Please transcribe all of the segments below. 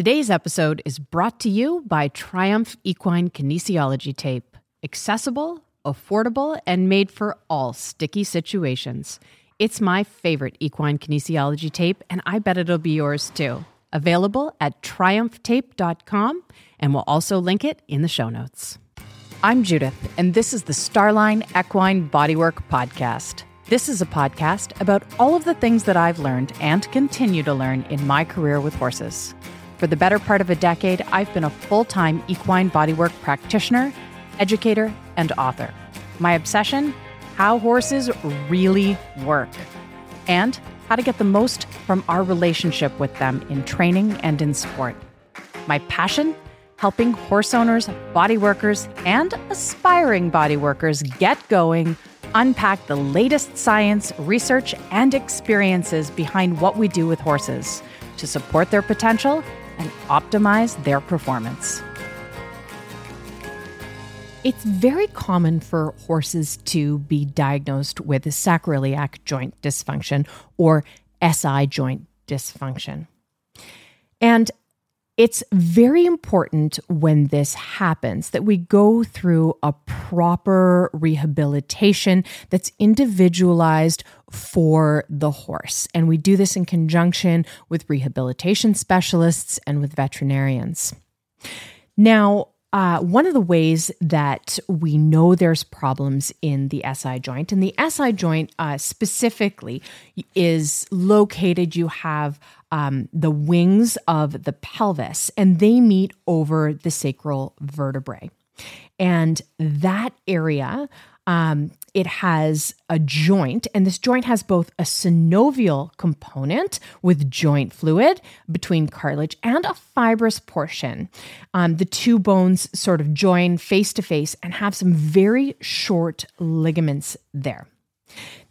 Today's episode is brought to you by Triumph Equine Kinesiology Tape. Accessible, affordable, and made for all sticky situations. It's my favorite equine kinesiology tape, and I bet it'll be yours too. Available at triumphtape.com, and we'll also link it in the show notes. I'm Judith, and this is the Starline Equine Bodywork Podcast. This is a podcast about all of the things that I've learned and continue to learn in my career with horses. For the better part of a decade, I've been a full time equine bodywork practitioner, educator, and author. My obsession how horses really work, and how to get the most from our relationship with them in training and in sport. My passion helping horse owners, body workers, and aspiring body workers get going, unpack the latest science, research, and experiences behind what we do with horses to support their potential and optimize their performance. It's very common for horses to be diagnosed with sacroiliac joint dysfunction or SI joint dysfunction. And it's very important when this happens that we go through a proper rehabilitation that's individualized for the horse. And we do this in conjunction with rehabilitation specialists and with veterinarians. Now, uh, one of the ways that we know there's problems in the SI joint, and the SI joint uh, specifically is located, you have um, the wings of the pelvis, and they meet over the sacral vertebrae. And that area um, it has a joint, and this joint has both a synovial component with joint fluid between cartilage and a fibrous portion. Um, the two bones sort of join face to face and have some very short ligaments there.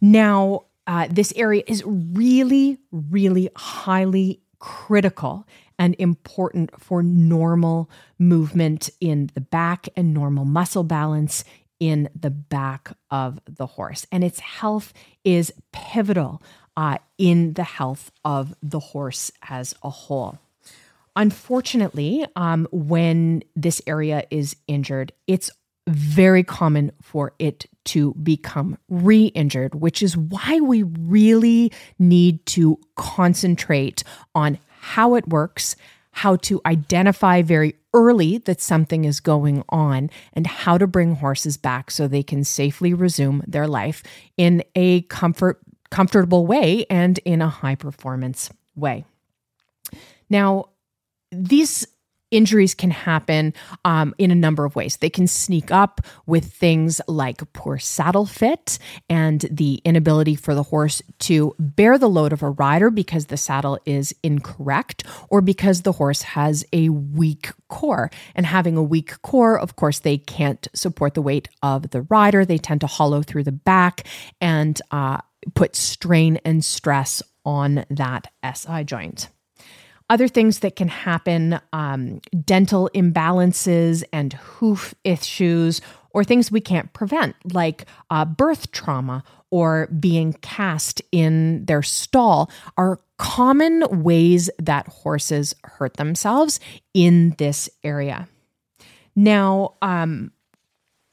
Now, uh, this area is really, really highly critical and important for normal movement in the back and normal muscle balance in the back of the horse. And its health is pivotal uh, in the health of the horse as a whole. Unfortunately, um, when this area is injured, it's very common for it to become re injured, which is why we really need to concentrate on how it works, how to identify very early that something is going on and how to bring horses back so they can safely resume their life in a comfort comfortable way and in a high performance way. Now, these injuries can happen um, in a number of ways. They can sneak up with things like poor saddle fit and the inability for the horse to bear the load of a rider because the saddle is incorrect or because the horse has a weak core. And having a weak core, of course, they can't support the weight of the rider. They tend to hollow through the back and uh, put strain and stress on that SI joint. Other things that can happen um, dental imbalances and hoof issues, or things we can't prevent, like uh, birth trauma or being cast in their stall, are common ways that horses hurt themselves in this area. Now, um,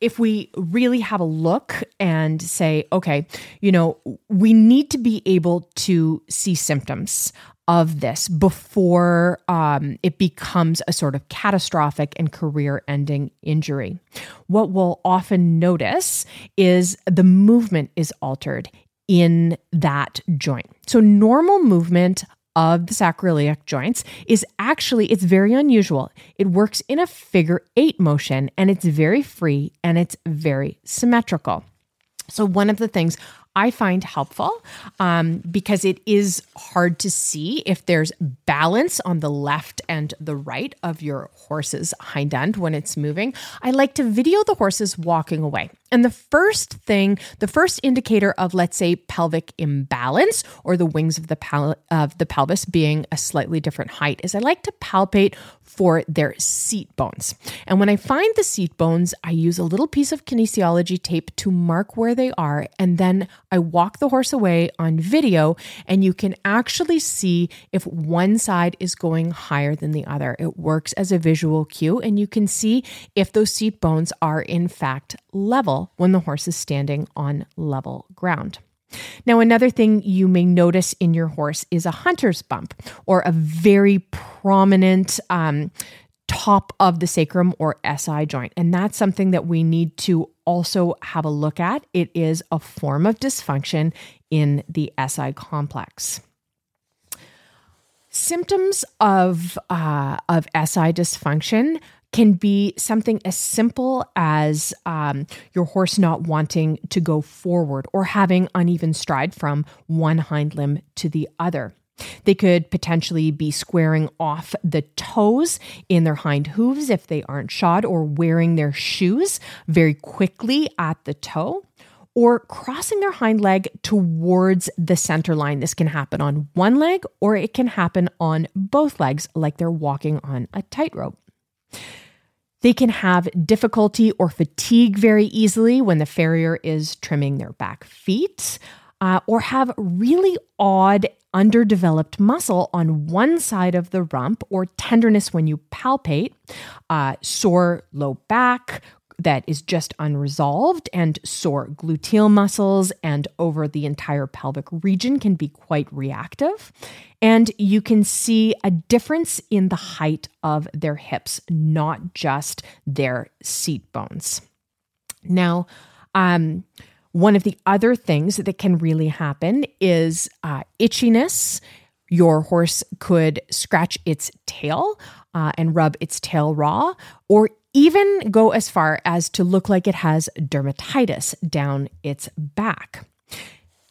if we really have a look and say, okay, you know, we need to be able to see symptoms of this before um, it becomes a sort of catastrophic and career ending injury. What we'll often notice is the movement is altered in that joint. So, normal movement of the sacroiliac joints is actually it's very unusual. It works in a figure 8 motion and it's very free and it's very symmetrical. So, one of the things I find helpful um, because it is hard to see if there's balance on the left and the right of your horse's hind end when it's moving. I like to video the horses walking away. And the first thing, the first indicator of, let's say, pelvic imbalance or the wings of the, pal- of the pelvis being a slightly different height is I like to palpate for their seat bones. And when I find the seat bones, I use a little piece of kinesiology tape to mark where they are. And then I walk the horse away on video, and you can actually see if one side is going higher than the other. It works as a visual cue, and you can see if those seat bones are in fact level when the horse is standing on level ground. Now, another thing you may notice in your horse is a hunter's bump or a very prominent um, top of the sacrum or SI joint. And that's something that we need to also have a look at. It is a form of dysfunction in the SI complex. Symptoms of, uh, of SI dysfunction can be something as simple as um, your horse not wanting to go forward or having uneven stride from one hind limb to the other. They could potentially be squaring off the toes in their hind hooves if they aren't shod, or wearing their shoes very quickly at the toe, or crossing their hind leg towards the center line. This can happen on one leg, or it can happen on both legs, like they're walking on a tightrope. They can have difficulty or fatigue very easily when the farrier is trimming their back feet, uh, or have really odd, underdeveloped muscle on one side of the rump, or tenderness when you palpate, uh, sore low back, that is just unresolved, and sore gluteal muscles and over the entire pelvic region can be quite reactive. And you can see a difference in the height of their hips, not just their seat bones. Now, um, one of the other things that can really happen is uh, itchiness. Your horse could scratch its tail uh, and rub its tail raw, or even go as far as to look like it has dermatitis down its back.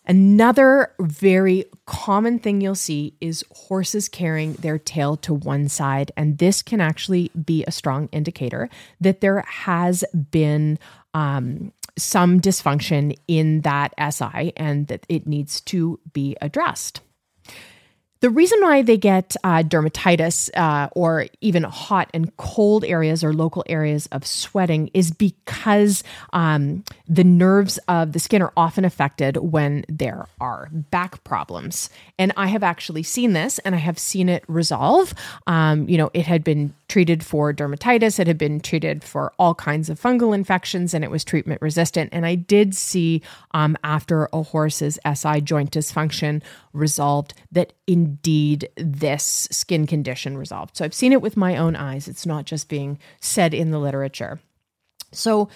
Another very common thing you'll see is horses carrying their tail to one side, and this can actually be a strong indicator that there has been um, some dysfunction in that SI and that it needs to be addressed. The reason why they get uh, dermatitis uh, or even hot and cold areas or local areas of sweating is because um, the nerves of the skin are often affected when there are back problems. And I have actually seen this and I have seen it resolve. Um, you know, it had been treated for dermatitis, it had been treated for all kinds of fungal infections, and it was treatment resistant. And I did see um, after a horse's SI joint dysfunction resolved that indeed this skin condition resolved. So I've seen it with my own eyes. It's not just being said in the literature. So,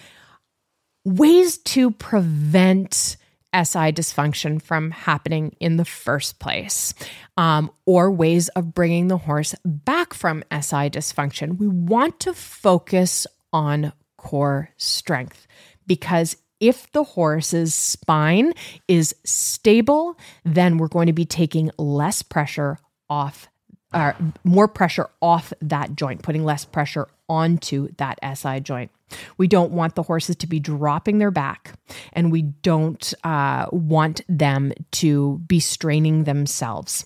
ways to prevent SI dysfunction from happening in the first place, um, or ways of bringing the horse back from SI dysfunction. We want to focus on core strength because if the horse's spine is stable, then we're going to be taking less pressure off, or more pressure off that joint, putting less pressure onto that SI joint. We don't want the horses to be dropping their back, and we don't uh, want them to be straining themselves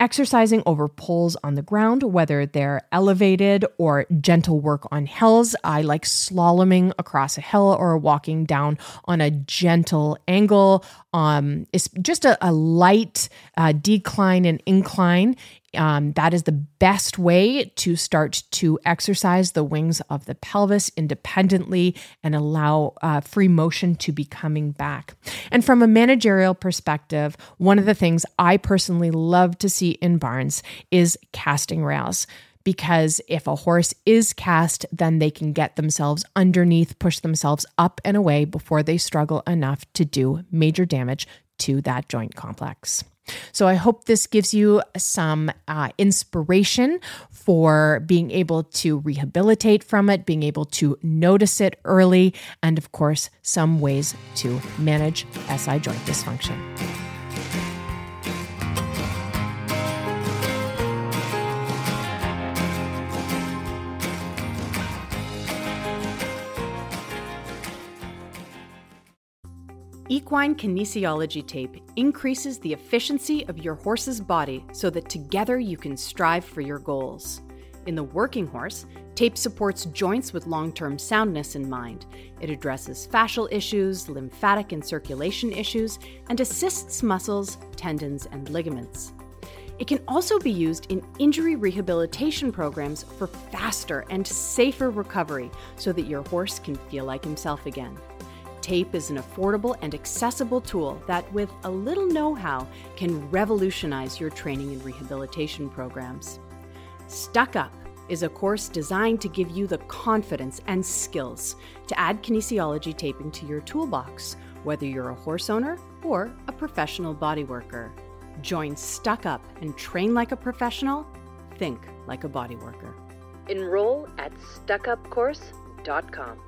exercising over poles on the ground, whether they're elevated or gentle work on hills. I like slaloming across a hill or walking down on a gentle angle. Um, it's just a, a light uh, decline and incline um, that is the best way to start to exercise the wings of the pelvis independently and allow uh, free motion to be coming back. And from a managerial perspective, one of the things I personally love to see in barns is casting rails because if a horse is cast, then they can get themselves underneath, push themselves up and away before they struggle enough to do major damage to that joint complex. So I hope this gives you some uh, inspiration for being able to rehabilitate from it, being able to notice it early, and of course, some ways to manage SI joint dysfunction. Equine kinesiology tape increases the efficiency of your horse's body so that together you can strive for your goals. In the working horse, tape supports joints with long term soundness in mind. It addresses fascial issues, lymphatic and circulation issues, and assists muscles, tendons, and ligaments. It can also be used in injury rehabilitation programs for faster and safer recovery so that your horse can feel like himself again. Tape is an affordable and accessible tool that, with a little know how, can revolutionize your training and rehabilitation programs. Stuck Up is a course designed to give you the confidence and skills to add kinesiology taping to your toolbox, whether you're a horse owner or a professional body worker. Join Stuck Up and train like a professional, think like a body worker. Enroll at stuckupcourse.com.